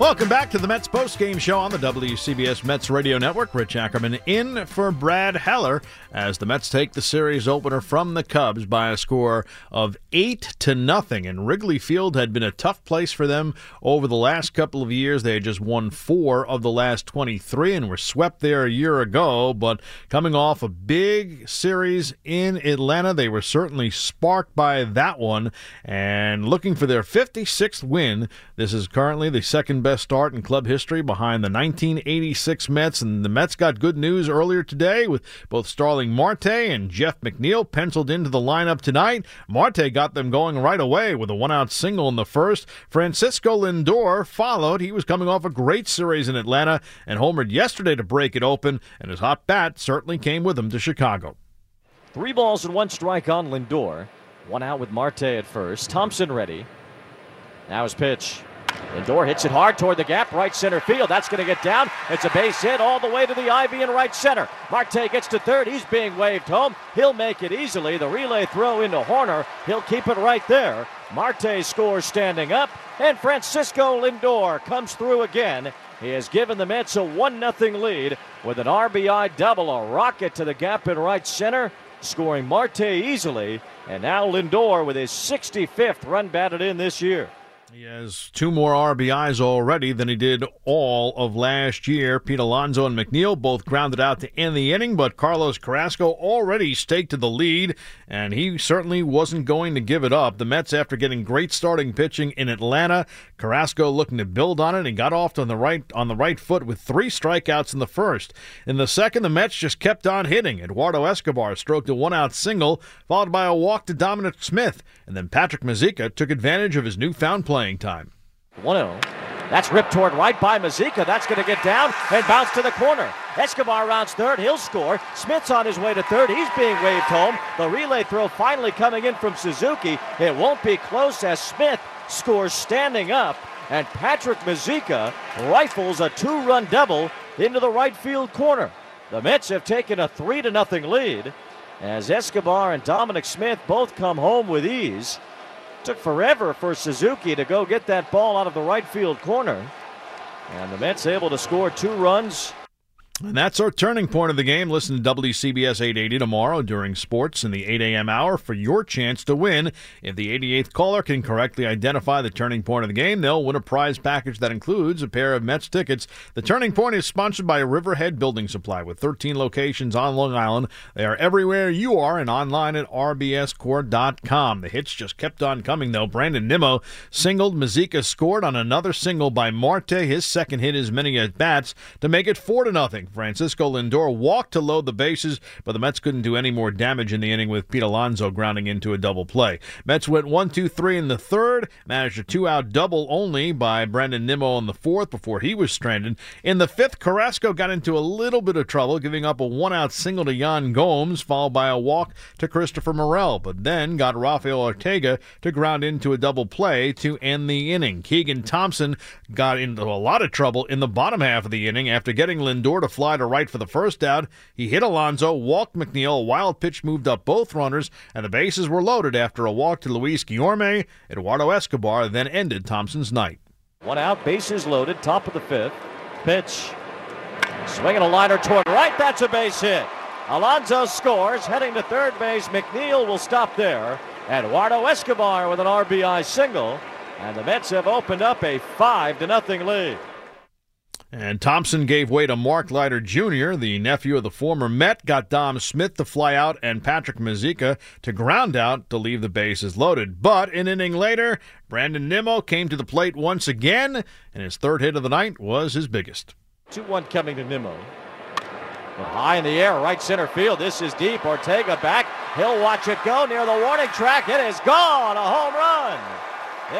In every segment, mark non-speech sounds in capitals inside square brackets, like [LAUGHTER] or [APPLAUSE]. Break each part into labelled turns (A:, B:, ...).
A: Welcome back to the Mets post-game show on the WCBS Mets Radio Network. Rich Ackerman in for Brad Heller as the Mets take the series opener from the Cubs by a score of eight to nothing. And Wrigley Field had been a tough place for them over the last couple of years. They had just won four of the last 23 and were swept there a year ago. But coming off a big series in Atlanta, they were certainly sparked by that one and looking for their 56th win. This is currently the second best best start in club history behind the 1986 Mets. And the Mets got good news earlier today with both Starling Marte and Jeff McNeil penciled into the lineup tonight. Marte got them going right away with a one out single in the first. Francisco Lindor followed. He was coming off a great series in Atlanta and homered yesterday to break it open, and his hot bat certainly came with him to Chicago.
B: Three balls and one strike on Lindor. One out with Marte at first. Thompson ready. Now his pitch. Lindor hits it hard toward the gap, right center field. That's going to get down. It's a base hit all the way to the ivy in right center. Marte gets to third. He's being waved home. He'll make it easily. The relay throw into Hoerner. He'll keep it right there. Marte scores standing up, and Francisco Lindor comes through again. He has given the Mets a 1 0 lead with an RBI double, a rocket to the gap in right center, scoring Marte easily. And now Lindor with his 65th run batted in this year.
A: He has two more RBIs already than he did all of last year. Pete Alonso and McNeil both grounded out to end the inning, but Carlos Carrasco already staked to the lead, and he certainly wasn't going to give it up. The Mets, after getting great starting pitching in Atlanta, Carrasco looking to build on it and got off on the right on the right foot with three strikeouts in the first. In the second, the Mets just kept on hitting. Eduardo Escobar stroked a one-out single, followed by a walk to Dominic Smith, and then Patrick Mazeika took advantage of his newfound play playing time.
B: 1 0. That's ripped toward right by Mazeika. That's going to get down and bounce to the corner. Escobar rounds third. He'll score. Smith's on his way to third. He's being waved home. The relay throw finally coming in from Suzuki. It won't be close as Smith scores standing up. And Patrick Mazeika rifles a two run double into the right field corner. The Mets have taken a 3 to nothing lead as Escobar and Dominic Smith both come home with ease. Took forever for Suzuki to go get that ball out of the right field corner. And the Mets able to score two runs
A: and that's our turning point of the game. Listen to WCBS 880 tomorrow during sports in the 8 a.m. hour for your chance to win. If the 88th caller can correctly identify the turning point of the game, they'll win a prize package that includes a pair of Mets tickets. The turning point is sponsored by Riverhead Building Supply with 13 locations on Long Island. They are everywhere you are and online at rbscorp.com. The hits just kept on coming, though. Brandon Nimmo singled. Mazeika scored on another single by Marte, his second hit as many at bats to make it 4 to nothing. Francisco Lindor walked to load the bases, but the Mets couldn't do any more damage in the inning with Pete Alonso grounding into a double play. Mets went 1 2 3 in the third, managed a two out double only by Brandon Nimmo in the fourth before he was stranded. In the fifth, Carrasco got into a little bit of trouble, giving up a one out single to Yan Gomes, followed by a walk to Christopher Morel, but then got Rafael Ortega to ground into a double play to end the inning. Keegan Thompson got into a lot of trouble in the bottom half of the inning after getting Lindor to fly to right for the first out. He hit Alonso, walked McNeil, a wild pitch moved up both runners, and the bases were loaded after a walk to Luis Guillorme. Eduardo Escobar then ended Thompson's night.
B: One out, bases loaded, top of the fifth. Pitch. Swinging a liner toward right. That's a base hit. Alonso scores, heading to third base. McNeil will stop there. Eduardo Escobar with an RBI single. And the Mets have opened up a 5 to nothing lead.
A: And Thompson gave way to Mark Leiter Jr., the nephew of the former Met, got Dom Smith to fly out and Patrick Mazeika to ground out to leave the bases loaded. But an inning later, Brandon Nimmo came to the plate once again, and his third hit of the night was his biggest.
B: 2 1 coming to Nimmo. high in the air, right center field. This is deep. Ortega back. He'll watch it go near the warning track. It is gone. A home run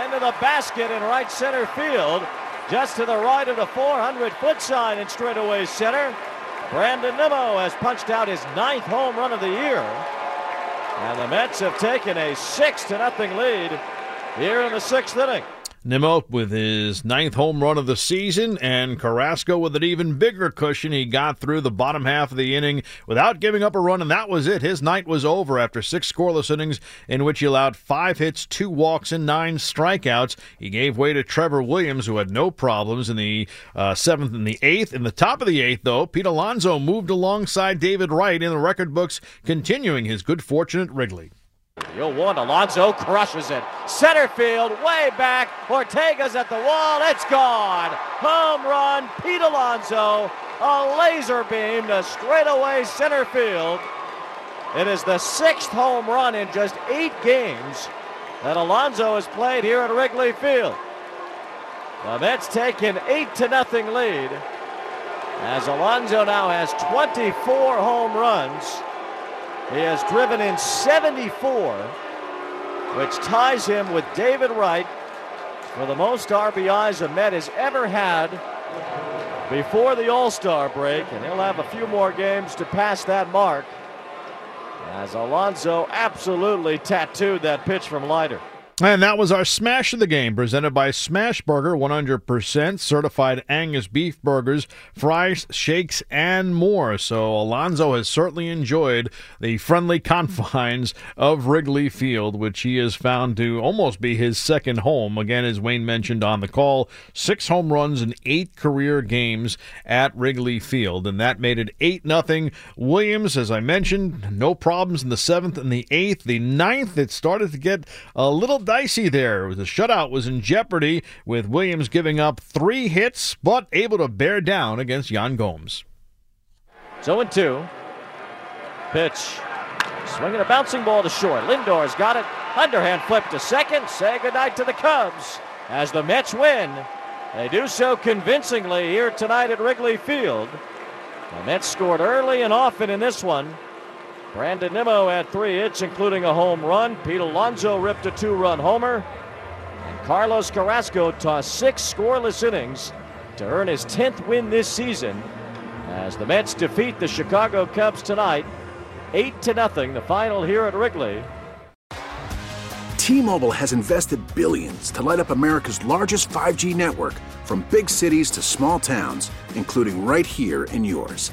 B: into the basket in right center field, just to the right of the 400 foot sign in straightaway center. Brandon Nimmo has punched out his ninth home run of the year. And the Mets have taken a six to nothing lead here in the sixth inning.
A: Nimmo with his ninth home run of the season, and Carrasco with an even bigger cushion. He got through the bottom half of the inning without giving up a run, and that was it. His night was over after six scoreless innings in which he allowed five hits, two walks, and nine strikeouts. He gave way to Trevor Williams, who had no problems in the uh, seventh and the eighth. In the top of the eighth, though, Pete Alonso moved alongside David Wright in the record books, continuing his good fortune at Wrigley.
B: The 0 1, Alonso crushes it. Center field, way back. Ortega's at the wall. It's gone. Home run, Pete Alonso. A laser beam to straightaway center field. It is the sixth home run in just eight games that Alonso has played here at Wrigley Field. The Mets take an 8 to nothing lead as Alonso now has 24 home runs. He has driven in 74, which ties him with David Wright for the most RBIs a Met has ever had before the All Star break, and he'll have a few more games to pass that mark as Alonso absolutely tattooed that pitch from Leiter.
A: And that was our smash of the game, presented by Smashburger, 100% certified Angus beef burgers, fries, shakes, and more. So Alonso has certainly enjoyed the friendly [LAUGHS] confines of Wrigley Field, which he has found to almost be his second home. Again, as Wayne mentioned on the call, six home runs in eight career games at Wrigley Field, and that made it 8 nothing. Williams, as I mentioned, no problems in the seventh and the eighth. The ninth, it started to get a little dicey there. The shutout was in jeopardy with Williams giving up three hits, but able to bear down against Yan Gomes.
B: 0 2. Pitch. Swinging a bouncing ball to short. Lindor's got it. Underhand flip to second. Say goodnight to the Cubs as the Mets win. They do so convincingly here tonight at Wrigley Field. The Mets scored early and often in this one. Brandon Nimmo had three hits, including a home run. Pete Alonso ripped a two run homer. And Carlos Carrasco tossed six scoreless innings to earn his 10th win this season as the Mets defeat the Chicago Cubs tonight. 8 to nothing, the final here at Wrigley.
C: T-Mobile has invested billions to light up America's largest 5G network from big cities to small towns, including right here in yours.